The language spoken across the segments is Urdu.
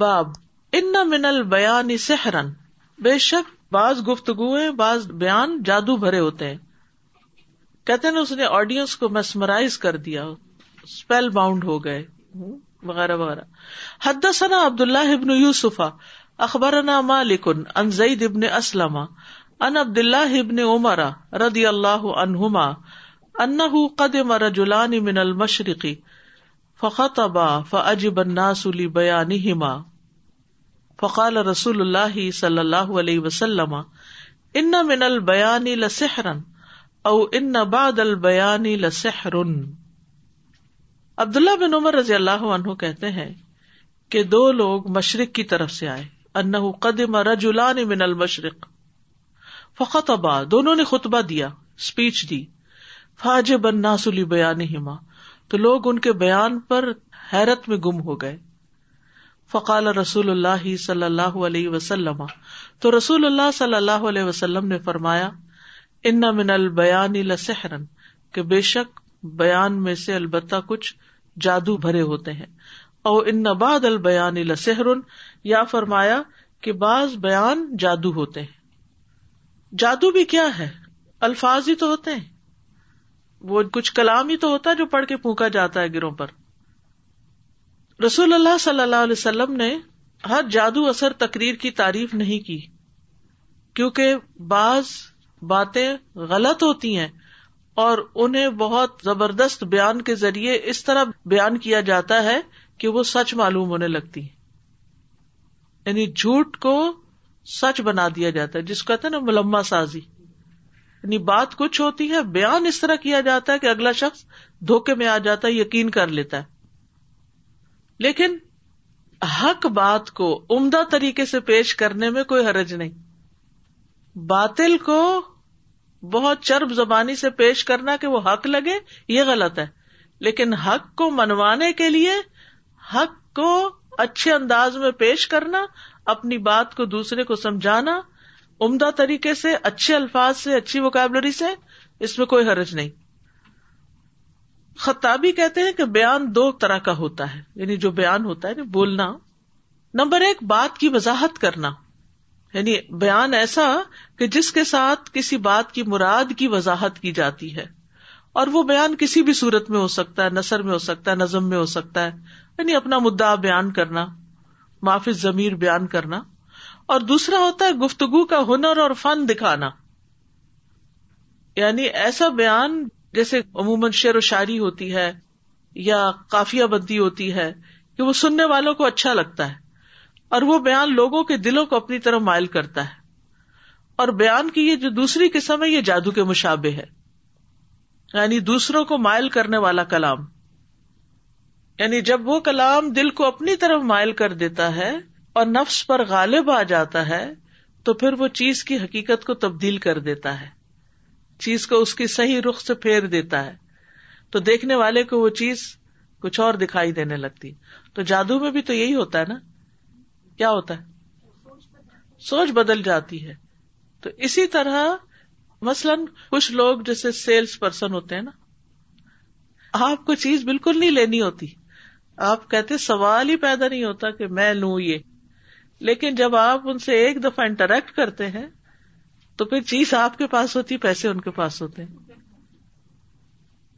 باب ان من سحرن بے شک بعض گفتگو کہتے اس نے آڈینس کو میسمرائز کر دیا اسپیل باؤنڈ ہو گئے وغیرہ وغیرہ حد ثنا عبد اللہ ابن یوسفا زید ابن اسلم ان عبد اللہ ابن عمر ردی اللہ عنہما ان قدم من المشرقی فقط ابا فج بنسلی بیا نما فقال رسول اللہ صلی اللہ علیہ وسلم ان من لسحرن او ان انبا لبد اللہ بن عمر رضی اللہ عنہ کہتے ہیں کہ دو لوگ مشرق کی طرف سے آئے ان قدم رج المشرق فقت ابا دونوں نے خطبہ دیا اسپیچ دی فاج بنناسلی بیا نما تو لوگ ان کے بیان پر حیرت میں گم ہو گئے فقال رسول اللہ صلی اللہ علیہ وسلم تو رسول اللہ صلی اللہ علیہ وسلم نے فرمایا ان من البیان لسحرن کہ بے شک بیان میں سے البتہ کچھ جادو بھرے ہوتے ہیں او ان بعد البیان لسحرن یا فرمایا کہ بعض بیان جادو ہوتے ہیں جادو بھی کیا ہے الفاظ ہی تو ہوتے ہیں وہ کچھ کلام ہی تو ہوتا ہے جو پڑھ کے پھونکا جاتا ہے گروہ پر رسول اللہ صلی اللہ علیہ وسلم نے ہر جادو اثر تقریر کی تعریف نہیں کی کیونکہ بعض باتیں غلط ہوتی ہیں اور انہیں بہت زبردست بیان کے ذریعے اس طرح بیان کیا جاتا ہے کہ وہ سچ معلوم ہونے لگتی یعنی جھوٹ کو سچ بنا دیا جاتا ہے جس کو کہتے ہیں نا ملما سازی یعنی بات کچھ ہوتی ہے بیان اس طرح کیا جاتا ہے کہ اگلا شخص دھوکے میں آ جاتا ہے یقین کر لیتا ہے لیکن حق بات کو عمدہ طریقے سے پیش کرنے میں کوئی حرج نہیں باطل کو بہت چرب زبانی سے پیش کرنا کہ وہ حق لگے یہ غلط ہے لیکن حق کو منوانے کے لیے حق کو اچھے انداز میں پیش کرنا اپنی بات کو دوسرے کو سمجھانا عمدہ طریقے سے اچھے الفاظ سے اچھی وکیبلری سے اس میں کوئی حرج نہیں خطابی کہتے ہیں کہ بیان دو طرح کا ہوتا ہے یعنی جو بیان ہوتا ہے یعنی بولنا نمبر ایک بات کی وضاحت کرنا یعنی بیان ایسا کہ جس کے ساتھ کسی بات کی مراد کی وضاحت کی جاتی ہے اور وہ بیان کسی بھی صورت میں ہو سکتا ہے نثر میں ہو سکتا ہے نظم میں ہو سکتا ہے یعنی اپنا مدعا بیان کرنا معافی ضمیر بیان کرنا اور دوسرا ہوتا ہے گفتگو کا ہنر اور فن دکھانا یعنی ایسا بیان جیسے عموماً شعر و شاعری ہوتی ہے یا کافیا بندی ہوتی ہے کہ وہ سننے والوں کو اچھا لگتا ہے اور وہ بیان لوگوں کے دلوں کو اپنی طرف مائل کرتا ہے اور بیان کی یہ جو دوسری قسم ہے یہ جادو کے مشابے ہے یعنی دوسروں کو مائل کرنے والا کلام یعنی جب وہ کلام دل کو اپنی طرف مائل کر دیتا ہے اور نفس پر غالب آ جاتا ہے تو پھر وہ چیز کی حقیقت کو تبدیل کر دیتا ہے چیز کو اس کی صحیح رخ سے پھیر دیتا ہے تو دیکھنے والے کو وہ چیز کچھ اور دکھائی دینے لگتی تو جادو میں بھی تو یہی ہوتا ہے نا کیا ہوتا ہے سوچ بدل جاتی ہے تو اسی طرح مثلاً کچھ لوگ جیسے سیلس پرسن ہوتے ہیں نا آپ کو چیز بالکل نہیں لینی ہوتی آپ کہتے سوال ہی پیدا نہیں ہوتا کہ میں لوں یہ لیکن جب آپ ان سے ایک دفعہ انٹریکٹ کرتے ہیں تو پھر چیز آپ کے پاس ہوتی پیسے ان کے پاس ہوتے ہیں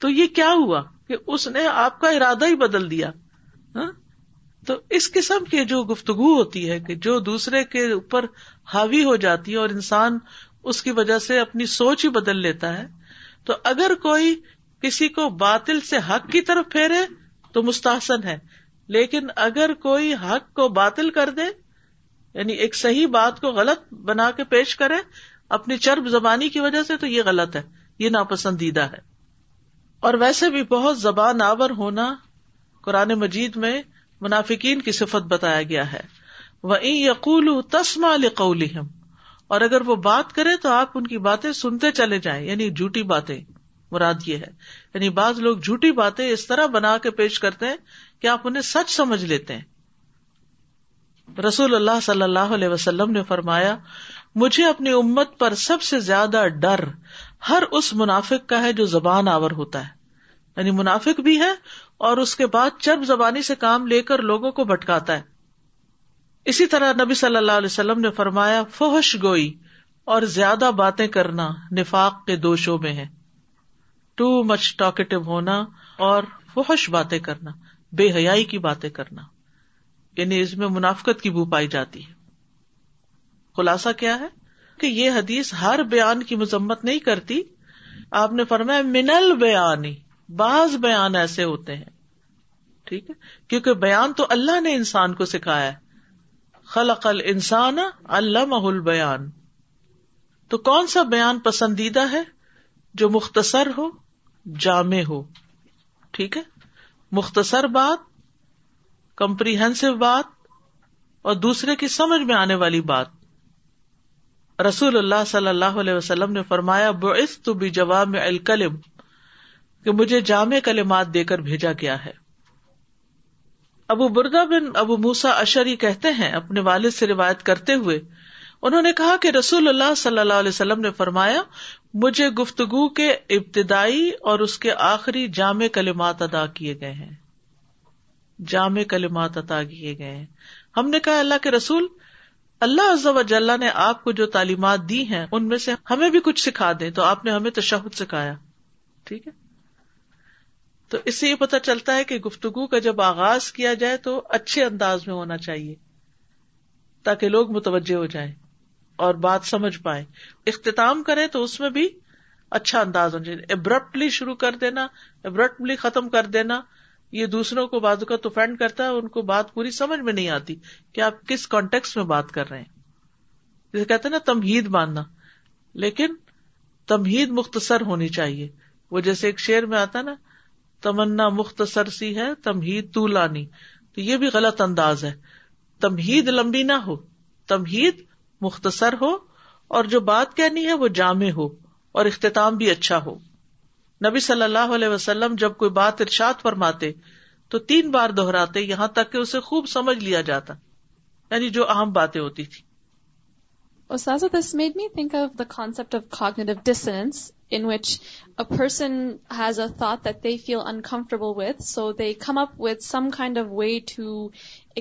تو یہ کیا ہوا کہ اس نے آپ کا ارادہ ہی بدل دیا ہاں؟ تو اس قسم کی جو گفتگو ہوتی ہے کہ جو دوسرے کے اوپر حاوی ہو جاتی ہے اور انسان اس کی وجہ سے اپنی سوچ ہی بدل لیتا ہے تو اگر کوئی کسی کو باطل سے حق کی طرف پھیرے تو مستحسن ہے لیکن اگر کوئی حق کو باطل کر دے یعنی ایک صحیح بات کو غلط بنا کے پیش کرے اپنی چرب زبانی کی وجہ سے تو یہ غلط ہے یہ ناپسندیدہ ہے اور ویسے بھی بہت زبان آور ہونا قرآن مجید میں منافقین کی صفت بتایا گیا ہے وہ یقول تسما القول اور اگر وہ بات کرے تو آپ ان کی باتیں سنتے چلے جائیں یعنی جھوٹی باتیں مراد یہ ہے یعنی بعض لوگ جھوٹی باتیں اس طرح بنا کے پیش کرتے ہیں کہ آپ انہیں سچ سمجھ لیتے ہیں رسول اللہ صلی اللہ علیہ وسلم نے فرمایا مجھے اپنی امت پر سب سے زیادہ ڈر ہر اس منافق کا ہے جو زبان آور ہوتا ہے یعنی منافق بھی ہے اور اس کے بعد چرب زبانی سے کام لے کر لوگوں کو بھٹکاتا ہے اسی طرح نبی صلی اللہ علیہ وسلم نے فرمایا فوہش گوئی اور زیادہ باتیں کرنا نفاق کے دوشوں میں ہے ٹو مچ ٹاکٹو ہونا اور فحش باتیں کرنا بے حیائی کی باتیں کرنا یعنی اس میں منافقت کی بو پائی جاتی ہے خلاصہ کیا ہے کہ یہ حدیث ہر بیان کی مذمت نہیں کرتی آپ نے فرمایا منل بیانی بعض بیان ایسے ہوتے ہیں ٹھیک ہے کیونکہ بیان تو اللہ نے انسان کو سکھایا خل اقل انسان اللہ مح تو کون سا بیان پسندیدہ ہے جو مختصر ہو جامع ہو ٹھیک ہے مختصر بات کمپریہنسو بات اور دوسرے کی سمجھ میں آنے والی بات رسول اللہ صلی اللہ علیہ وسلم نے فرمایا جواب میں الکلم کہ مجھے جامع کلمات دے کر بھیجا گیا ہے ابو بردا بن ابو موسا اشری کہتے ہیں اپنے والد سے روایت کرتے ہوئے انہوں نے کہا کہ رسول اللہ صلی اللہ علیہ وسلم نے فرمایا مجھے گفتگو کے ابتدائی اور اس کے آخری جامع کلمات ادا کیے گئے ہیں جامع کلمات عطا کیے گئے ہیں ہم نے کہا اللہ کے رسول اللہ عز و جل نے آپ کو جو تعلیمات دی ہیں ان میں سے ہمیں بھی کچھ سکھا دیں تو آپ نے ہمیں تشہد سکھایا ٹھیک ہے تو اس سے یہ پتا چلتا ہے کہ گفتگو کا جب آغاز کیا جائے تو اچھے انداز میں ہونا چاہیے تاکہ لوگ متوجہ ہو جائیں اور بات سمجھ پائیں اختتام کریں تو اس میں بھی اچھا انداز ہونا چاہیے ابرپٹلی شروع کر دینا ابرپٹلی ختم کر دینا یہ دوسروں کو بازو کا طفینڈ کرتا ہے ان کو بات پوری سمجھ میں نہیں آتی کہ آپ کس کانٹیکس میں بات کر رہے ہیں جسے کہتے ہیں نا تمہید باندھنا لیکن تمہید مختصر ہونی چاہیے وہ جیسے ایک شعر میں آتا نا تمنا مختصر سی ہے تمہید تو لانی تو یہ بھی غلط انداز ہے تمہید لمبی نہ ہو تمہید مختصر ہو اور جو بات کہنی ہے وہ جامع ہو اور اختتام بھی اچھا ہو نبی صلی اللہ علیہ وسلم جب کوئی بات ارشاد فرماتے تو تین بار دہراتے یہاں تک کہ اسے خوب سمجھ لیا جاتا یعنی جو اہم باتیں ہوتی تھی feel uncomfortable with so they come up with some kind of what you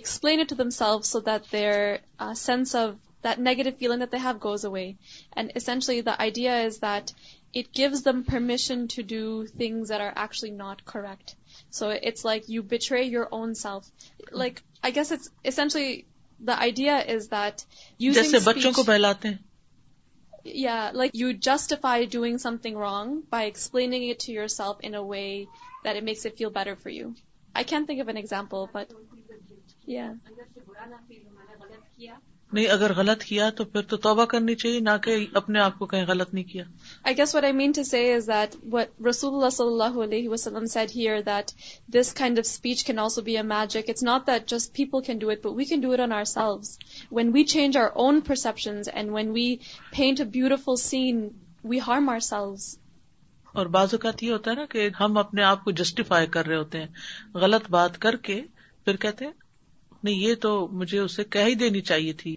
explicitly the idea it gives them permission to do thing are are actually not correct so it's like you بچے your own self like I guess it's essentially the idea is that you جیسے بچوں کو بہلاتے یا like you justify doing something wrong by explaining it yourself an a way that makes it feel better for you I can think even example but یا نہیں اگر غلط کیا تو پھر تو توبہ کرنی چاہیے نہ کہ اپنے آپ کو کہیں غلط نہیں کیا I guess what I mean to see is that رسول اللہ صلی اللہ علیہ وسلم said here that this kind of speech can also be a magic it's not that just people can do it we can do it on ourselves when we change our own perceptions and when we paint a beautiful scene we harm ourselves اور بعض اوقات یہ ہوتا ہے نا کہ ہم اپنے آپ کو جسٹیفائی کر رہے ہوتے ہیں غلط بات کر کے پھر کہتے ہیں نہیں یہ تو مجھے اسے کہہ ہی دینی چاہیے تھی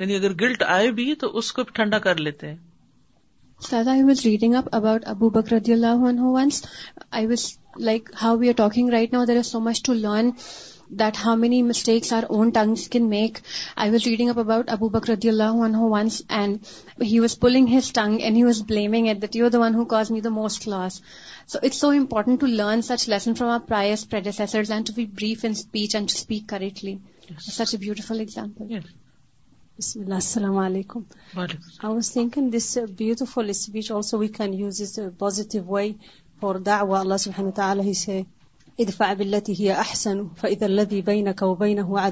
یعنی اگر گلٹ آئے بھی تو اس کو ٹھنڈا کر لیتے ہیں I was reading up about Abu رضی اللہ عنہ once I was like how we are talking right now there is so much to learn that how many mistakes our own tongues can make I was reading up about Abu رضی اللہ عنہ once and he was pulling his tongue and he was blaming it that you the one who caused me the most loss so it's so important to learn such lesson from our and and to to be brief in speech speak correctly such a beautiful example بسم اللہ السلام علیکم I was this beautiful speech also we can use as positive way for the Allah at ادفا for especially for we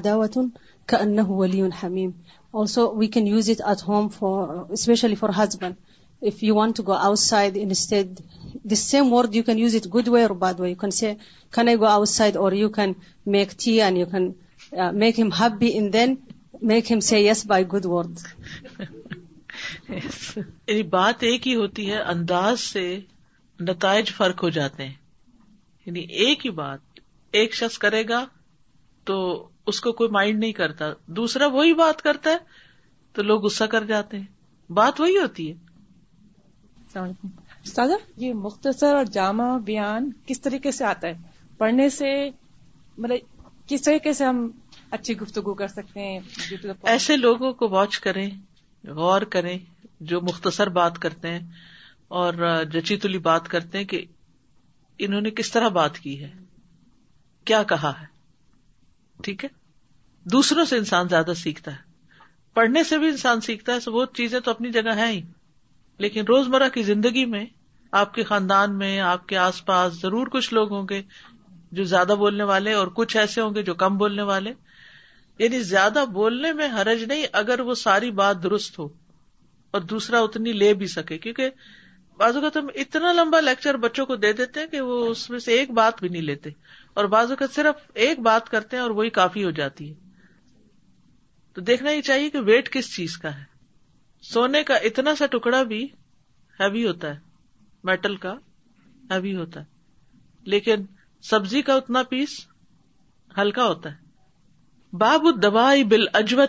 if it at home for especially for husband if you want to go outside way this same way use it say but we go outside or اور you can make the you you can make him happy and then make him yes bye good word یعنی بات ایک ہی ہوتی ہے انداز سے نتائج فرق ہو جاتے ہیں یعنی ایک ہی بات ایک شخص کرے گا تو اس کو کوئی مائنڈ نہیں کرتا دوسرا وہی بات کرتا ہے تو لوگ غصہ کر جاتے ہیں بات وہی ہوتی ہے یہ مختصر اور جامع بیان کس طریقے سے آتا ہے پڑھنے سے مطلب کس طریقے سے ہم اچھی گفتگو کر سکتے ہیں ایسے لوگوں کو واچ کریں غور کریں جو مختصر بات کرتے ہیں اور تلی بات کرتے ہیں کہ انہوں نے کس طرح بات کی ہے کیا کہا ہے ٹھیک ہے دوسروں سے انسان زیادہ سیکھتا ہے پڑھنے سے بھی انسان سیکھتا ہے وہ چیزیں تو اپنی جگہ ہیں ہی لیکن روز مرہ کی زندگی میں آپ کے خاندان میں آپ کے آس پاس ضرور کچھ لوگ ہوں گے جو زیادہ بولنے والے اور کچھ ایسے ہوں گے جو کم بولنے والے یعنی زیادہ بولنے میں حرج نہیں اگر وہ ساری بات درست ہو اور دوسرا اتنی لے بھی سکے کیونکہ بازو کا ہم اتنا لمبا لیکچر بچوں کو دے دیتے ہیں کہ وہ اس میں سے ایک بات بھی نہیں لیتے اور بازو اوقات صرف ایک بات کرتے ہیں اور وہی کافی ہو جاتی ہے تو دیکھنا ہی چاہیے کہ ویٹ کس چیز کا ہے سونے کا اتنا سا ٹکڑا بھی ہیوی ہوتا ہے میٹل کا ہیوی ہوتا ہے لیکن سبزی کا اتنا پیس ہلکا ہوتا ہے باب دوائی اجوا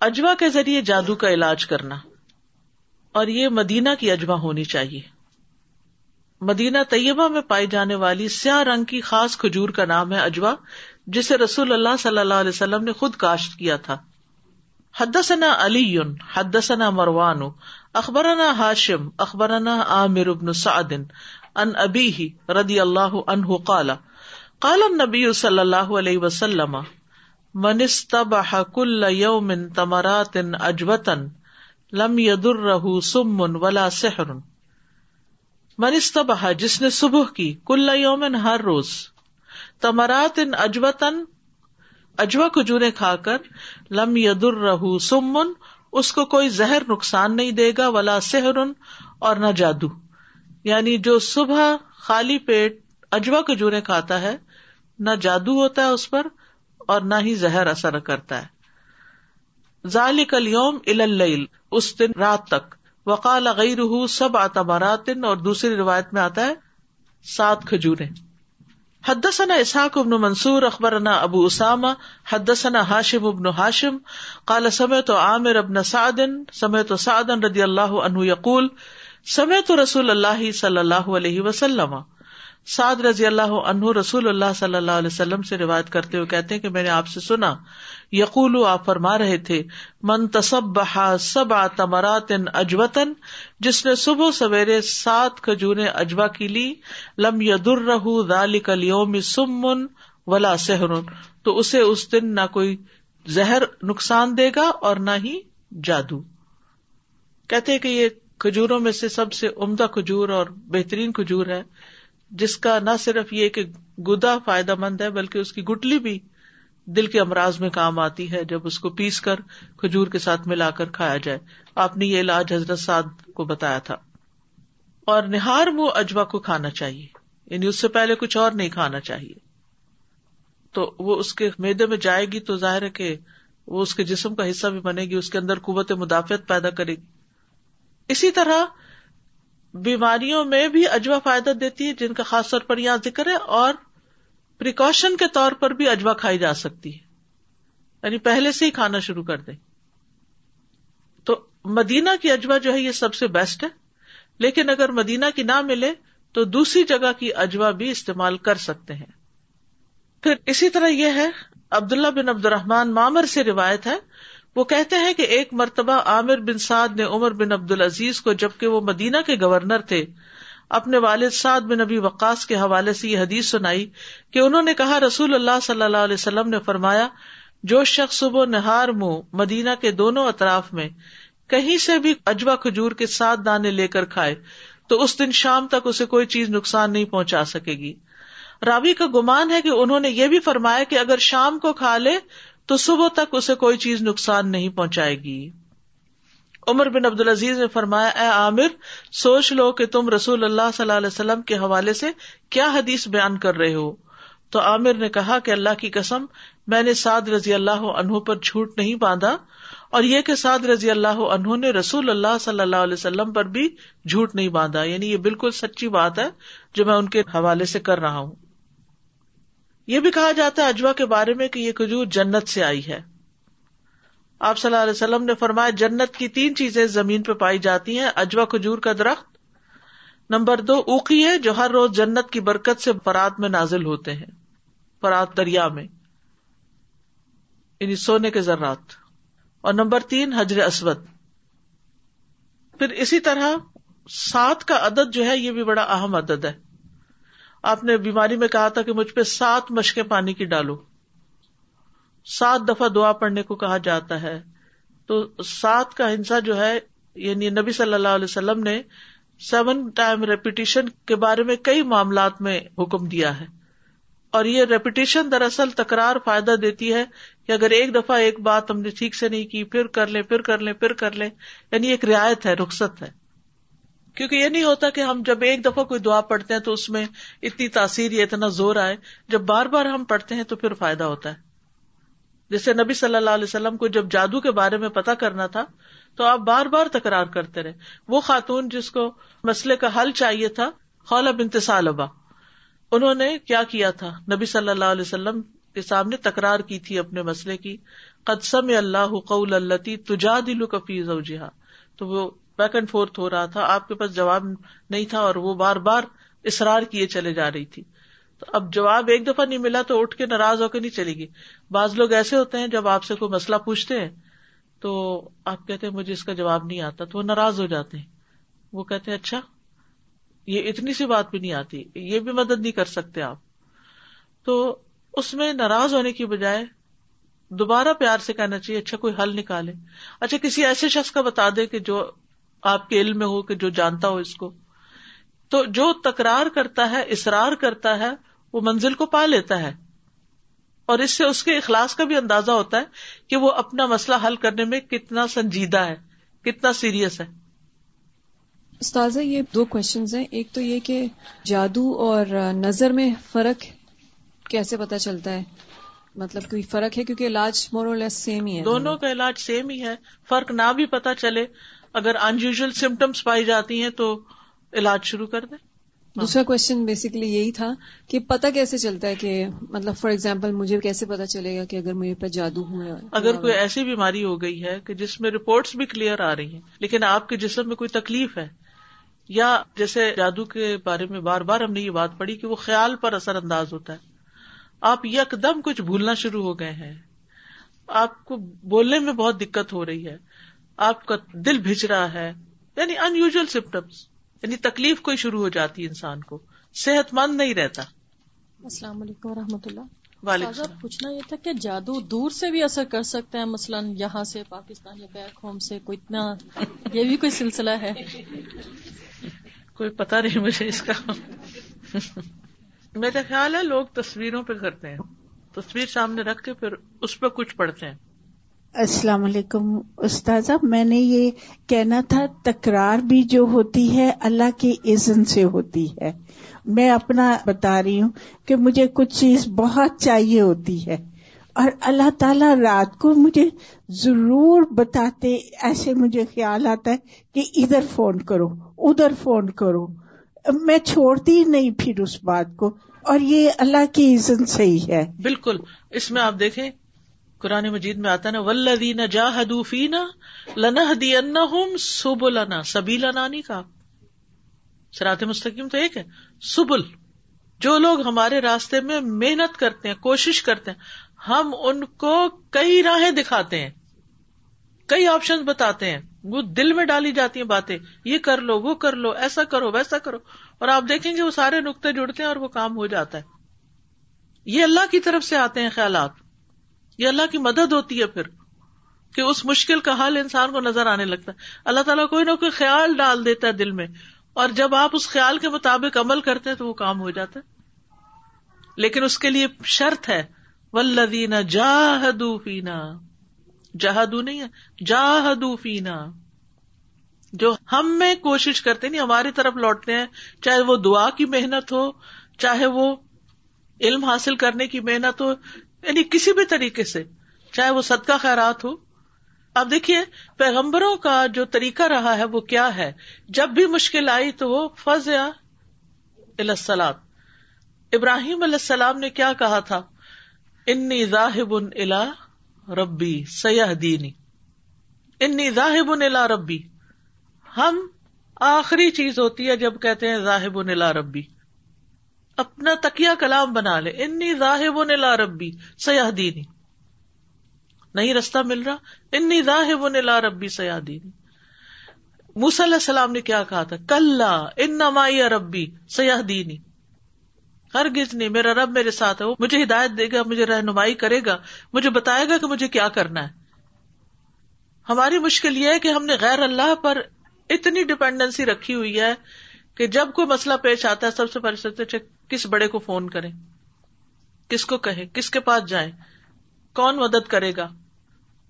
اجوا تل کے ذریعے جادو کا علاج کرنا اور یہ مدینہ کی اجوا ہونی چاہیے مدینہ طیبہ میں پائی جانے والی سیاہ رنگ کی خاص کھجور کا نام ہے اجوا جسے رسول اللہ صلی اللہ علیہ وسلم نے خود کاشت کیا تھا حد علی حدثنا مروان اخبرنا ہاشم عامر ابن سعدن ان ابی ہی ردی اللہ قال کالم نبی صلی اللہ علیہ وسلم کلن تمرات اجوتن لم من استبح جس نے صبح کی کل یومن ہر روز تمرات ان اجوتن اجوا کو کھا کر لم یدر نہیں دے گا ولا سہر اور نہ جادو یعنی جو صبح خالی پیٹ اجوا کھجورے کھاتا ہے نہ جادو ہوتا ہے اس پر اور نہ ہی زہر اثر کرتا ہے کل یوم کلیوم اس دن رات تک وقال غیر سب آتا ماراتن اور دوسری روایت میں آتا ہے سات کھجورے حدثنا اسحاق ابن منصور اخبر ابو اسامہ حدثنا ہاشم ابن ہاشم حاشم کال سمے تو عامر ابن سعد سمعت سعد رضی ردی اللہ عنہ یقول سمے تو رسول اللہ صلی اللہ علیہ وسلم سعد رضی اللہ عنہ رسول اللہ صلی اللہ علیہ وسلم سے روایت کرتے ہوئے کہتے کہ میں نے آپ سے سنا یقول آپ فرما رہے تھے من تصب اجوتن جس نے صبح سویرے سات کھجور اجوا کی لی لم لمبی در ولا سہر تو اسے اس دن نہ کوئی زہر نقصان دے گا اور نہ ہی جادو کہتے کہ یہ کھجوروں میں سے سب سے عمدہ کھجور اور بہترین کھجور ہے جس کا نہ صرف یہ کہ گدا فائدہ مند ہے بلکہ اس کی گٹلی بھی دل کے امراض میں کام آتی ہے جب اس کو پیس کر کھجور کے ساتھ ملا کر کھایا جائے آپ نے یہ علاج حضرت سعد کو بتایا تھا اور نہار منہ اجوا کو کھانا چاہیے یعنی اس سے پہلے کچھ اور نہیں کھانا چاہیے تو وہ اس کے میدے میں جائے گی تو ظاہر ہے کہ وہ اس کے جسم کا حصہ بھی بنے گی اس کے اندر قوت مدافعت پیدا کرے گی اسی طرح بیماریوں میں بھی اجوا فائدہ دیتی ہے جن کا خاص طور پر یہاں ذکر ہے اور پریکاشن کے طور پر بھی اجوا کھائی جا سکتی ہے یعنی پہلے سے ہی کھانا شروع کر دیں تو مدینہ کی اجوا جو ہے یہ سب سے بیسٹ ہے لیکن اگر مدینہ کی نہ ملے تو دوسری جگہ کی اجوا بھی استعمال کر سکتے ہیں پھر اسی طرح یہ ہے عبداللہ بن عبد الرحمان مامر سے روایت ہے وہ کہتے ہیں کہ ایک مرتبہ عامر بن سعد نے عمر بن عبد العزیز کو جبکہ وہ مدینہ کے گورنر تھے اپنے والد سعد بن نبی وقاص کے حوالے سے یہ حدیث سنائی کہ انہوں نے کہا رسول اللہ صلی اللہ علیہ وسلم نے فرمایا جو شخص صبح نہار منہ مدینہ کے دونوں اطراف میں کہیں سے بھی اجوا کھجور کے ساتھ دانے لے کر کھائے تو اس دن شام تک اسے کوئی چیز نقصان نہیں پہنچا سکے گی راوی کا گمان ہے کہ انہوں نے یہ بھی فرمایا کہ اگر شام کو کھا لے تو صبح تک اسے کوئی چیز نقصان نہیں پہنچائے گی عمر بن عبد العزیز نے فرمایا اے عامر سوچ لو کہ تم رسول اللہ صلی اللہ علیہ وسلم کے حوالے سے کیا حدیث بیان کر رہے ہو تو عامر نے کہا کہ اللہ کی قسم میں نے سعد رضی اللہ عنہ پر جھوٹ نہیں باندھا اور یہ کہ سعد رضی اللہ عنہ نے رسول اللہ صلی اللہ علیہ وسلم پر بھی جھوٹ نہیں باندھا یعنی یہ بالکل سچی بات ہے جو میں ان کے حوالے سے کر رہا ہوں یہ بھی کہا جاتا ہے اجوا کے بارے میں کہ یہ کھجور جنت سے آئی ہے آپ صلی اللہ علیہ وسلم نے فرمایا جنت کی تین چیزیں زمین پہ پائی جاتی ہیں اجوا کھجور کا درخت نمبر دو اوکی ہے جو ہر روز جنت کی برکت سے فرات میں نازل ہوتے ہیں فرات دریا میں یعنی سونے کے ذرات اور نمبر تین حجر اسود پھر اسی طرح سات کا عدد جو ہے یہ بھی بڑا اہم عدد ہے آپ نے بیماری میں کہا تھا کہ مجھ پہ سات مشقیں پانی کی ڈالو سات دفعہ دعا پڑھنے کو کہا جاتا ہے تو سات کا ہنسا جو ہے یعنی نبی صلی اللہ علیہ وسلم نے سیون ٹائم ریپیٹیشن کے بارے میں کئی معاملات میں حکم دیا ہے اور یہ ریپیٹیشن دراصل تکرار فائدہ دیتی ہے کہ اگر ایک دفعہ ایک بات ہم نے ٹھیک سے نہیں کی پھر کر لیں پھر کر لیں پھر کر لیں یعنی ایک رعایت ہے رخصت ہے کیونکہ یہ نہیں ہوتا کہ ہم جب ایک دفعہ کوئی دعا پڑھتے ہیں تو اس میں اتنی تاثیر یا اتنا زور آئے جب بار بار ہم پڑھتے ہیں تو پھر فائدہ ہوتا ہے جیسے نبی صلی اللہ علیہ وسلم کو جب جادو کے بارے میں پتا کرنا تھا تو آپ بار بار تکرار کرتے رہے وہ خاتون جس کو مسئلے کا حل چاہیے تھا خولا بنتسال ابا انہوں نے کیا کیا تھا نبی صلی اللہ علیہ وسلم کے سامنے تکرار کی تھی اپنے مسئلے کی قدسم اللہ قول اللہ تجا دلو کفیز تو وہ بیک اینڈ فورتھ ہو رہا تھا آپ کے پاس جواب نہیں تھا اور وہ بار بار اسرار کیے چلے جا رہی تھی تو اب جواب ایک دفعہ نہیں ملا تو اٹھ کے ناراض ہو کے نہیں چلے گی بعض لوگ ایسے ہوتے ہیں جب آپ سے کوئی مسئلہ پوچھتے ہیں تو آپ کہتے مجھے اس کا جواب نہیں آتا تو وہ ناراض ہو جاتے ہیں وہ کہتے ہیں اچھا یہ اتنی سی بات بھی نہیں آتی یہ بھی مدد نہیں کر سکتے آپ تو اس میں ناراض ہونے کی بجائے دوبارہ پیار سے کہنا چاہیے اچھا کوئی حل نکالے اچھا کسی ایسے شخص کا بتا دے کہ جو آپ کے علم میں ہو کہ جو جانتا ہو اس کو تو جو تکرار کرتا ہے اصرار کرتا ہے وہ منزل کو پا لیتا ہے اور اس سے اس کے اخلاص کا بھی اندازہ ہوتا ہے کہ وہ اپنا مسئلہ حل کرنے میں کتنا سنجیدہ ہے کتنا سیریس ہے استاذ یہ دو کوشچنز ہیں ایک تو یہ کہ جادو اور نظر میں فرق کیسے پتا چلتا ہے مطلب کوئی فرق ہے کیونکہ علاج مور اور لیس سیم ہی ہے دونوں کا علاج سیم ہی ہے فرق نہ بھی پتہ چلے اگر ان یوژل سمٹمس پائی جاتی ہیں تو علاج شروع کر دیں دوسرا کوشچن بیسکلی یہی تھا کہ پتا کیسے چلتا ہے کہ مطلب فار ایگزامپل مجھے کیسے پتا چلے گا کہ اگر پاس جادو ہوا ہے اگر کوئی ایسی بیماری ہو گئی ہے کہ جس میں رپورٹس بھی کلیئر آ رہی ہیں لیکن آپ کے جسم میں کوئی تکلیف ہے یا جیسے جادو کے بارے میں بار بار ہم نے یہ بات پڑھی کہ وہ خیال پر اثر انداز ہوتا ہے آپ یکدم کچھ بھولنا شروع ہو گئے ہیں آپ کو بولنے میں بہت دقت ہو رہی ہے آپ کا دل بھج رہا ہے یعنی ان یوژل سمٹمس یعنی تکلیف کوئی شروع ہو جاتی ہے انسان کو صحت مند نہیں رہتا السلام علیکم و رحمت اللہ وعلیکم پوچھنا یہ تھا کہ جادو دور سے بھی اثر کر سکتے ہیں مثلاً یہاں سے پاکستان یا بیک ہوم سے کوئی اتنا یہ بھی کوئی سلسلہ ہے کوئی پتا نہیں مجھے اس کا میرا خیال ہے لوگ تصویروں پہ کرتے ہیں تصویر سامنے رکھ کے پھر اس پہ کچھ پڑھتے ہیں السلام علیکم استاذہ میں نے یہ کہنا تھا تکرار بھی جو ہوتی ہے اللہ کی اذن سے ہوتی ہے میں اپنا بتا رہی ہوں کہ مجھے کچھ چیز بہت چاہیے ہوتی ہے اور اللہ تعالی رات کو مجھے ضرور بتاتے ایسے مجھے خیال آتا ہے کہ ادھر فون کرو ادھر فون کرو میں چھوڑتی نہیں پھر اس بات کو اور یہ اللہ کی عزن سے ہی ہے بالکل اس میں آپ دیکھیں قرآن مجید میں آتا ہے سب لنا سبھی نہیں کا سرات مستقیم تو ایک ہے سبل جو لوگ ہمارے راستے میں محنت کرتے ہیں کوشش کرتے ہیں ہم ان کو کئی راہیں دکھاتے ہیں کئی آپشن بتاتے ہیں وہ دل میں ڈالی جاتی ہیں باتیں یہ کر لو وہ کر لو ایسا کرو ویسا کرو اور آپ دیکھیں گے وہ سارے نقطے جڑتے ہیں اور وہ کام ہو جاتا ہے یہ اللہ کی طرف سے آتے ہیں خیالات یہ اللہ کی مدد ہوتی ہے پھر کہ اس مشکل کا حل انسان کو نظر آنے لگتا ہے اللہ تعالیٰ کوئی نہ کوئی خیال ڈال دیتا ہے دل میں اور جب آپ اس خیال کے مطابق عمل کرتے تو وہ کام ہو جاتا ہے لیکن اس کے لیے شرط ہے ولدین جاہدو فینا جہادو نہیں ہے جاہدو فینا جو ہم میں کوشش کرتے نہیں یعنی ہماری طرف لوٹتے ہیں چاہے وہ دعا کی محنت ہو چاہے وہ علم حاصل کرنے کی محنت ہو یعنی کسی بھی طریقے سے چاہے وہ صدقہ خیرات ہو اب دیکھیے پیغمبروں کا جو طریقہ رہا ہے وہ کیا ہے جب بھی مشکل آئی تو وہ فض یا السلام ابراہیم علیہ السلام نے کیا کہا تھا انی ذاہب الا ربی سیاح دینی انی زاہب الا ربی ہم آخری چیز ہوتی ہے جب کہتے ہیں زاہب ربی اپنا تکیا کلام بنا لے انی راہب نلا ربی سیاح دینی نہیں رستہ مل رہا انی راہ نلا ربی سیاح دینی موسی السلام نے کیا کہا تھا کل مائی ربی سیاح دینی ہر گز میرا رب میرے ساتھ ہے وہ مجھے ہدایت دے گا مجھے رہنمائی کرے گا مجھے بتائے گا کہ مجھے کیا کرنا ہے ہماری مشکل یہ ہے کہ ہم نے غیر اللہ پر اتنی ڈپینڈینسی رکھی ہوئی ہے کہ جب کوئی مسئلہ پیش آتا ہے سب سے پہلے سوچتے کس بڑے کو فون کرے کس کو کس کے پاس جائیں کون مدد کرے گا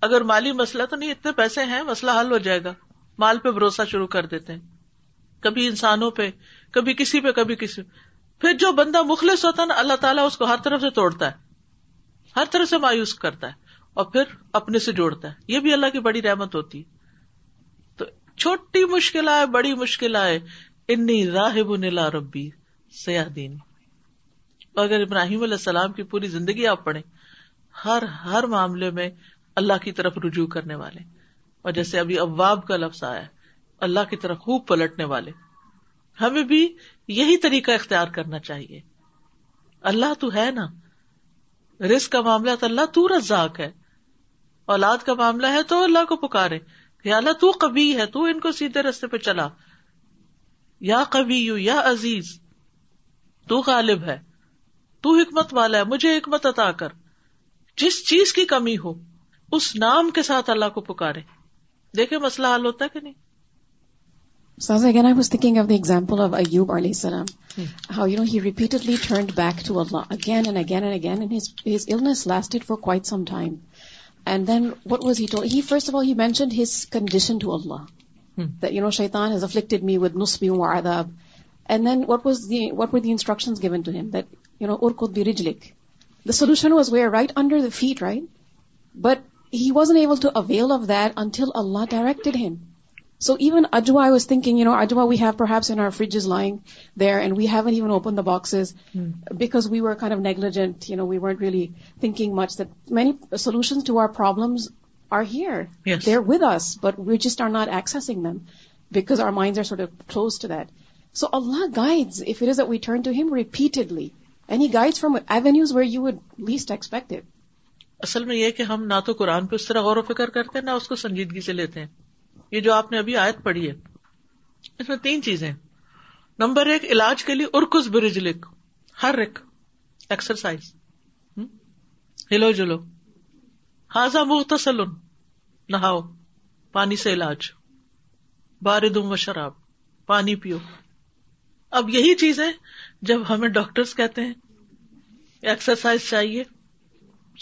اگر مالی مسئلہ تو نہیں اتنے پیسے ہیں مسئلہ حل ہو جائے گا مال پہ بھروسہ شروع کر دیتے ہیں کبھی انسانوں پہ کبھی کسی پہ کبھی کسی پہ پھر جو بندہ مخلص ہوتا ہے نا اللہ تعالیٰ اس کو ہر طرف سے توڑتا ہے ہر طرف سے مایوس کرتا ہے اور پھر اپنے سے جوڑتا ہے یہ بھی اللہ کی بڑی رحمت ہوتی تو چھوٹی مشکل آئے بڑی مشکل آئے انی راہب نیلا ربی سیاح دین اور اگر ابراہیم علیہ السلام کی پوری زندگی آپ پڑھے ہر ہر معاملے میں اللہ کی طرف رجوع کرنے والے اور جیسے ابھی اباب کا لفظ آیا اللہ کی طرف خوب پلٹنے والے ہمیں بھی یہی طریقہ اختیار کرنا چاہیے اللہ تو ہے نا رسک کا معاملہ تو اللہ تو رزاق ہے اولاد کا معاملہ ہے تو اللہ کو پکارے اللہ تو کبھی ہے تو ان کو سیدھے رستے پہ چلا یا کبھی یا عزیز تو تو غالب ہے ہے حکمت حکمت والا مجھے عطا کر جس چیز کی کمی ہو اس نام کے ساتھ اللہ کو پکارے مسئلہ حل ہوتا ہے کہ نہیں And then what were the instructions given to him? That, urkud bi rijlik. The solution was where? Right under the feet, right? But he wasn't able to avail of that until Allah directed him. So even ajwa, I was thinking, ajwa we have perhaps in our fridges lying there, and we haven't even opened the boxes hmm. because we were kind of negligent. We weren't really thinking much that many solutions to our problems are here. Yes. They're with us, but we just are not accessing them because our minds are sort of closed to that. So Allah guides if it is that we turn to Him repeatedly. And He guides from avenues where you would least expect it. اصل میں یہ کہ ہم نہ تو قرآن پہ اس طرح غور و فکر کرتے ہیں نہ اس کو سنجیدگی سے لیتے ہیں یہ جو آپ نے ابھی آیت پڑھی ہے اس میں تین چیزیں نمبر ایک علاج کے لیے ارکس برج لکھ ہر ایک ایکسرسائز ہلو جلو ہاضا مختصل نہاؤ پانی سے علاج بار دوں و شراب پانی پیو اب یہی چیز ہے جب ہمیں ڈاکٹرس کہتے ہیں ایکسرسائز چاہیے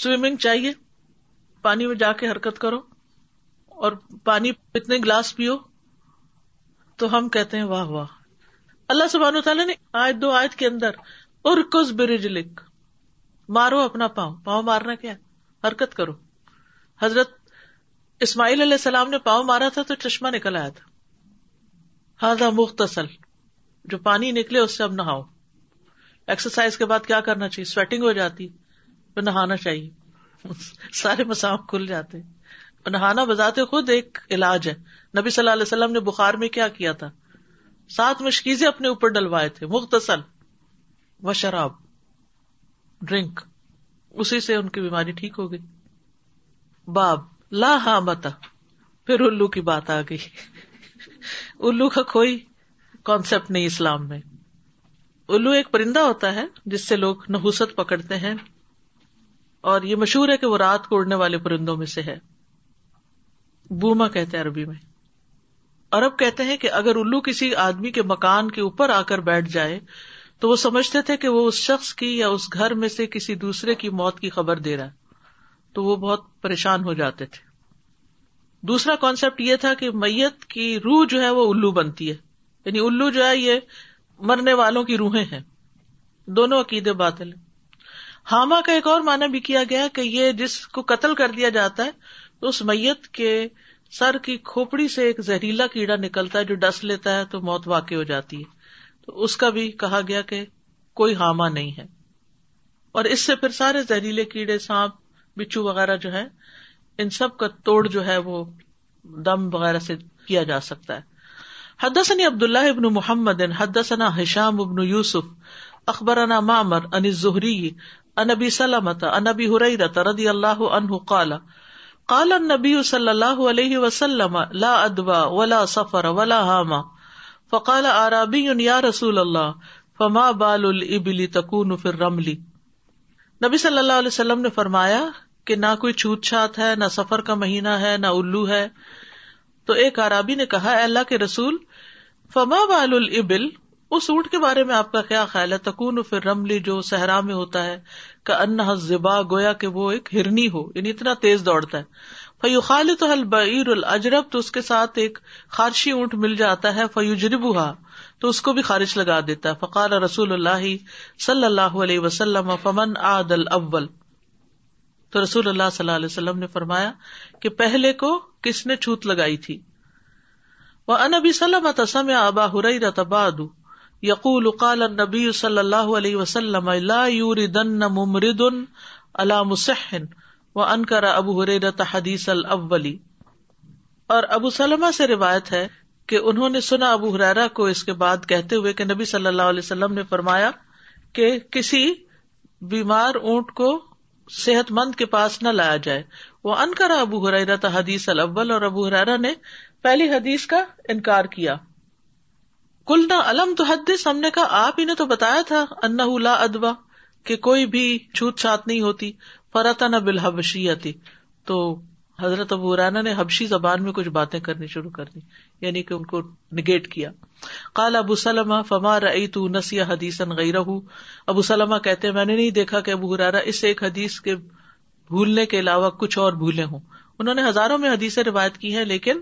سوئمنگ چاہیے پانی میں جا کے حرکت کرو اور پانی اتنے گلاس پیو تو ہم کہتے ہیں واہ واہ اللہ سبحانہ تعالیٰ نے آیت دو آیت کے اندر ارکز برج لکھ مارو اپنا پاؤں پاؤں مارنا کیا حرکت کرو حضرت اسماعیل علیہ السلام نے پاؤں مارا تھا تو چشمہ نکل آیا تھا ہاں مختصل جو پانی نکلے اس سے اب نہاؤ ایکسرسائز کے بعد کیا کرنا چاہیے سویٹنگ ہو جاتی تو نہانا چاہیے سارے مسام کھل جاتے نہانا بذات خود ایک علاج ہے نبی صلی اللہ علیہ وسلم نے بخار میں کیا کیا تھا سات مشکیزیں اپنے اوپر ڈلوائے تھے مختصر شراب ڈرنک اسی سے ان کی بیماری ٹھیک ہو گئی باب لا ہاں متا پھر الو کی بات آ گئی الو کا کھوئی کانسیپٹ نہیں اسلام میں الو ایک پرندہ ہوتا ہے جس سے لوگ نحوست پکڑتے ہیں اور یہ مشہور ہے کہ وہ رات کو اڑنے والے پرندوں میں سے ہے بوما کہتے ہیں عربی میں عرب کہتے ہیں کہ اگر الو کسی آدمی کے مکان کے اوپر آ کر بیٹھ جائے تو وہ سمجھتے تھے کہ وہ اس شخص کی یا اس گھر میں سے کسی دوسرے کی موت کی خبر دے رہا ہے تو وہ بہت پریشان ہو جاتے تھے دوسرا کانسیپٹ یہ تھا کہ میت کی روح جو ہے وہ الو بنتی ہے یعنی الو جو ہے یہ مرنے والوں کی روحیں ہیں دونوں عقیدے باطل ہیں کا ایک اور معنی بھی کیا گیا کہ یہ جس کو قتل کر دیا جاتا ہے تو اس میت کے سر کی کھوپڑی سے ایک زہریلا کیڑا نکلتا ہے جو ڈس لیتا ہے تو موت واقع ہو جاتی ہے تو اس کا بھی کہا گیا کہ کوئی ہاما نہیں ہے اور اس سے پھر سارے زہریلے کیڑے سانپ بچھو وغیرہ جو ہے ان سب کا توڑ جو ہے وہ دم وغیرہ سے کیا جا سکتا ہے حدثني عبد الله ابن محمد حدثنا هشام ابن يوسف اخبرنا معمر عن الزهري عن ابي سلمة عن ابي هريرة رضي الله عنه قال قال النبي صلى الله عليه وسلم لا ادوى ولا سفر ولا هام فقال اعرابي يا رسول الله فما بال الابل تكون في الرمل نبی صلی اللہ علیہ وسلم نے فرمایا کہ نہ کوئی چھوت چھات ہے نہ سفر کا مہینہ ہے نہ الو ہے تو ایک عرابی نے کہا اللہ کے رسول فما بال ابل اس اونٹ کے بارے میں آپ کا کیا خیال ہے تکون رملی جو صحرا میں ہوتا ہے کا انہ گویا کہ وہ ایک ہرنی ہو یعنی اتنا تیز دوڑتا ہے فیو خالت الجرب تو اس کے ساتھ ایک خارشی اونٹ مل جاتا ہے فیو جربا تو اس کو بھی خارش لگا دیتا ہے فقار رسول اللہ صلی اللہ علیہ وسلم فمن عاد ابل تو رسول اللہ صلی اللہ علیہ وسلم نے فرمایا کہ پہلے کو کس نے چھوت لگائی تھی وَأَنَا بِسَلَمَةَ سَمِعَ ابا هُرَيْرَةَ بَعْدُ يَقُولُ قَالَ النَّبِيُّ صَلَّى اللَّهُ عَلَيْهِ وسلم لَا يُورِدَنَّ مُمْرِدٌ عَلَى مُسِحٍ وَأَنْكَرَ أَبُ هُرَيْرَةَ حَدِيثَ الْأَوَّلِ اور ابو سلمہ سے روایت ہے کہ انہوں نے سنا ابو ہریرا کو اس کے بعد کہتے ہوئے کہ نبی صلی اللہ علیہ وسلم نے فرمایا کہ کسی بیمار اونٹ کو صحت مند کے پاس نہ لایا جائے وہ انکرا ابو حرا حدیث الاول اور ابو ہریرا نے پہلی حدیث کا انکار کیا کل نہ آپ ہی نے تو بتایا تھا انا لا کہ کوئی بھی چھوت چھات نہیں ہوتی نہ بالحبشی تو حضرت ابو رانا نے حبشی زبان میں کچھ باتیں کرنی شروع کر دی یعنی کہ ان کو نگیٹ کیا کال ابو سلم فما رئی تو نسی حدیث ابو سلم کہتے میں نے نہیں دیکھا کہ ابو ہرارا اس ایک حدیث کے بھولنے کے علاوہ کچھ اور بھولے ہوں انہوں نے ہزاروں میں حدیث روایت کی ہیں لیکن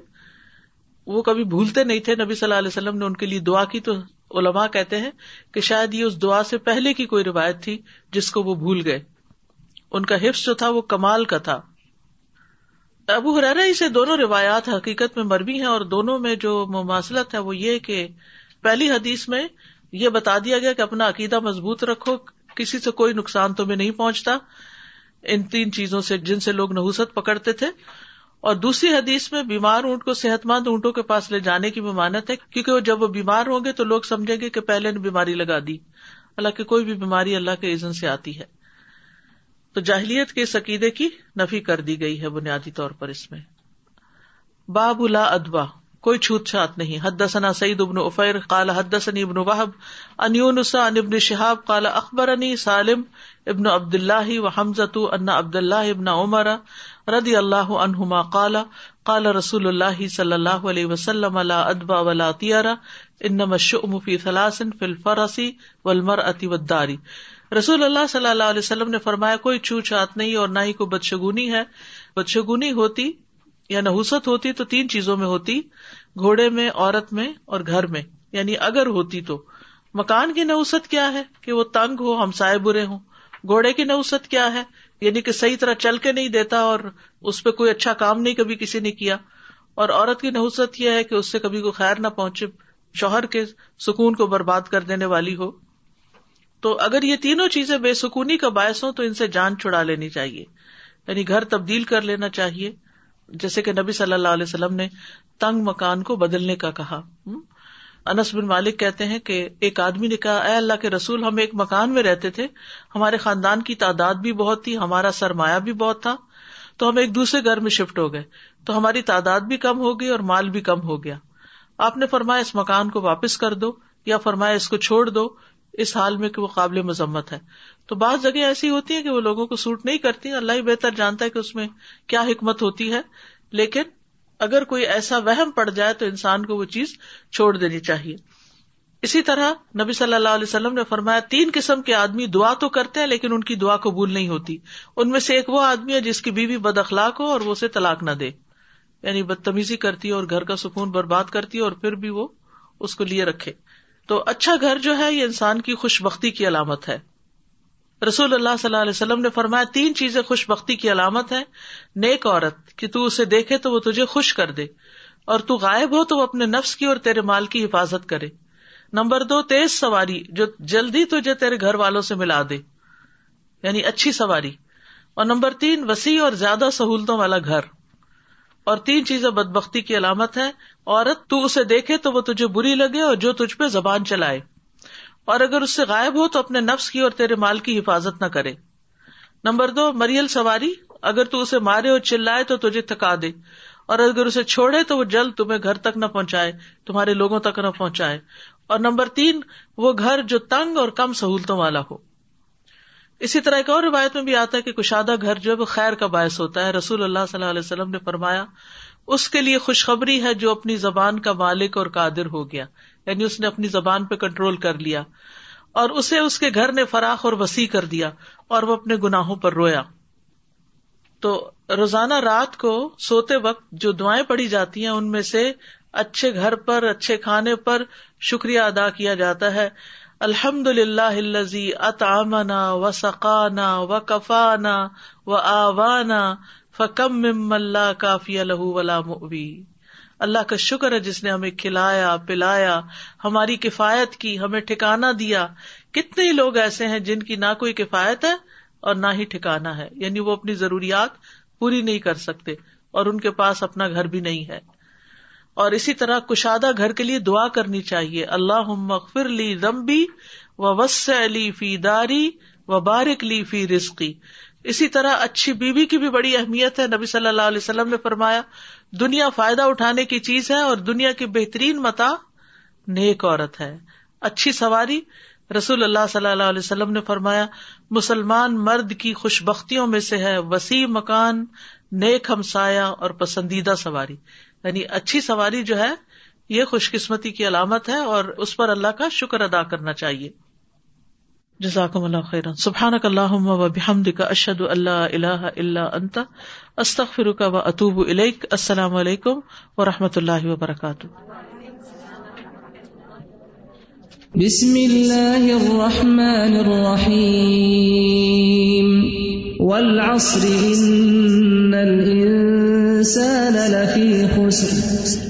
وہ کبھی بھولتے نہیں تھے نبی صلی اللہ علیہ وسلم نے ان کے لیے دعا کی تو علما کہتے ہیں کہ شاید یہ اس دعا سے پہلے کی کوئی روایت تھی جس کو وہ بھول گئے ان کا حفظ جو تھا وہ کمال کا تھا ابو حرارا اسے دونوں روایات حقیقت میں مربی ہیں اور دونوں میں جو مماثلت ہے وہ یہ کہ پہلی حدیث میں یہ بتا دیا گیا کہ اپنا عقیدہ مضبوط رکھو کسی سے کوئی نقصان تمہیں نہیں پہنچتا ان تین چیزوں سے جن سے لوگ نحوست پکڑتے تھے اور دوسری حدیث میں بیمار اونٹ کو صحت مند اونٹوں کے پاس لے جانے کی بھی مانت ہے کیونکہ وہ جب وہ بیمار ہوں گے تو لوگ سمجھیں گے کہ پہلے نے بیماری لگا دی حالانکہ کوئی بھی بیماری اللہ کے عزن سے آتی ہے تو جاہلیت کے اس عقیدے کی نفی کر دی گئی ہے بنیادی طور پر اس میں باب لا ادبا کوئی چھوت چھات نہیں حدثنا سعید ابن افیر کالا حدس ابن واہب انیونسا ان ابن شہاب کالا اخبر سالم ابن عبد اللہ و حمزۃ عبد اللہ ابن عمر ردی اللہ عنہما کالا کالا رسول اللہ صلی اللہ علیہ وسلم ادبا والمرأة والدار رسول اللہ صلی اللہ علیہ وسلم نے فرمایا کوئی چھو چھات نہیں اور نہ ہی کوئی بدشگونی ہے بدشگونی ہوتی یا نحوست ہوتی تو تین چیزوں میں ہوتی گھوڑے میں عورت میں اور گھر میں یعنی اگر ہوتی تو مکان کی نوسط کیا ہے کہ وہ تنگ ہو ہم سائے برے ہوں گھوڑے کی نوسط کیا ہے یعنی کہ صحیح طرح چل کے نہیں دیتا اور اس پہ کوئی اچھا کام نہیں کبھی کسی نے کیا اور عورت کی نحوست یہ ہے کہ اس سے کبھی کوئی خیر نہ پہنچے شوہر کے سکون کو برباد کر دینے والی ہو تو اگر یہ تینوں چیزیں بے سکونی کا باعث ہوں تو ان سے جان چھڑا لینی چاہیے یعنی گھر تبدیل کر لینا چاہیے جیسے کہ نبی صلی اللہ علیہ وسلم نے تنگ مکان کو بدلنے کا کہا انس بن مالک کہتے ہیں کہ ایک آدمی نے کہا اے اللہ کے رسول ہم ایک مکان میں رہتے تھے ہمارے خاندان کی تعداد بھی بہت تھی ہمارا سرمایہ بھی بہت تھا تو ہم ایک دوسرے گھر میں شفٹ ہو گئے تو ہماری تعداد بھی کم ہو گئی اور مال بھی کم ہو گیا آپ نے فرمایا اس مکان کو واپس کر دو یا فرمایا اس کو چھوڑ دو اس حال میں کہ وہ قابل مذمت ہے تو بعض جگہ ایسی ہوتی ہیں کہ وہ لوگوں کو سوٹ نہیں کرتی اللہ ہی بہتر جانتا ہے کہ اس میں کیا حکمت ہوتی ہے لیکن اگر کوئی ایسا وہم پڑ جائے تو انسان کو وہ چیز چھوڑ دینی چاہیے اسی طرح نبی صلی اللہ علیہ وسلم نے فرمایا تین قسم کے آدمی دعا تو کرتے ہیں لیکن ان کی دعا قبول نہیں ہوتی ان میں سے ایک وہ آدمی ہے جس کی بیوی بد اخلاق ہو اور وہ اسے طلاق نہ دے یعنی بدتمیزی کرتی ہے اور گھر کا سکون برباد کرتی ہے اور پھر بھی وہ اس کو لیے رکھے تو اچھا گھر جو ہے یہ انسان کی خوش بختی کی علامت ہے رسول اللہ صلی اللہ علیہ وسلم نے فرمایا تین چیزیں خوش بختی کی علامت ہے نیک عورت کہ تو اسے دیکھے تو وہ تجھے خوش کر دے اور تو غائب ہو تو وہ اپنے نفس کی اور تیرے مال کی حفاظت کرے نمبر دو تیز سواری جو جلدی تجھے تیرے گھر والوں سے ملا دے یعنی اچھی سواری اور نمبر تین وسیع اور زیادہ سہولتوں والا گھر اور تین چیزیں بد بختی کی علامت ہے عورت تو اسے دیکھے تو وہ تجھے بری لگے اور جو تجھ پہ زبان چلائے اور اگر اس سے غائب ہو تو اپنے نفس کی اور تیرے مال کی حفاظت نہ کرے نمبر دو مریل سواری اگر تو اسے مارے اور چلائے تو تجھے تھکا دے اور اگر اسے چھوڑے تو وہ جلد تمہیں گھر تک نہ پہنچائے تمہارے لوگوں تک نہ پہنچائے اور نمبر تین وہ گھر جو تنگ اور کم سہولتوں والا ہو اسی طرح ایک اور روایت میں بھی آتا ہے کہ کشادہ گھر جو ہے وہ خیر کا باعث ہوتا ہے رسول اللہ صلی اللہ علیہ وسلم نے فرمایا اس کے لیے خوشخبری ہے جو اپنی زبان کا مالک اور قادر ہو گیا یعنی اس نے اپنی زبان پہ کنٹرول کر لیا اور اسے اس کے گھر نے فراخ اور وسیع کر دیا اور وہ اپنے گناہوں پر رویا تو روزانہ رات کو سوتے وقت جو دعائیں پڑی جاتی ہیں ان میں سے اچھے گھر پر اچھے کھانے پر شکریہ ادا کیا جاتا ہے الحمد للہ الزی اطامہ و سقانہ و کفانا و آوانا فکم مم اللہ کافی مبی اللہ کا شکر ہے جس نے ہمیں کھلایا پلایا ہماری کفایت کی ہمیں ٹھکانا دیا کتنے ہی لوگ ایسے ہیں جن کی نہ کوئی کفایت ہے اور نہ ہی ٹھکانا ہے یعنی وہ اپنی ضروریات پوری نہیں کر سکتے اور ان کے پاس اپنا گھر بھی نہیں ہے اور اسی طرح کشادہ گھر کے لیے دعا کرنی چاہیے اللہ مغفر لی رمبی و بارک لی فی رسکی اسی طرح اچھی بیوی بی کی بھی بڑی اہمیت ہے نبی صلی اللہ علیہ وسلم نے فرمایا دنیا فائدہ اٹھانے کی چیز ہے اور دنیا کی بہترین متا نیک عورت ہے اچھی سواری رسول اللہ صلی اللہ علیہ وسلم نے فرمایا مسلمان مرد کی خوش بختیوں میں سے ہے وسیع مکان نیک ہمسایا اور پسندیدہ سواری یعنی اچھی سواری جو ہے یہ خوش قسمتی کی علامت ہے اور اس پر اللہ کا شکر ادا کرنا چاہیے جزاکم اللہ سبحانک اللہم و بحمدک اشہد اللہ الہ الا انت استغفرک و اتوب الیک السلام علیکم و رحمت اللہ وبرکاتہ بسم اللہ الرحمن الرحیم والعصر ان الانسان لفی خسر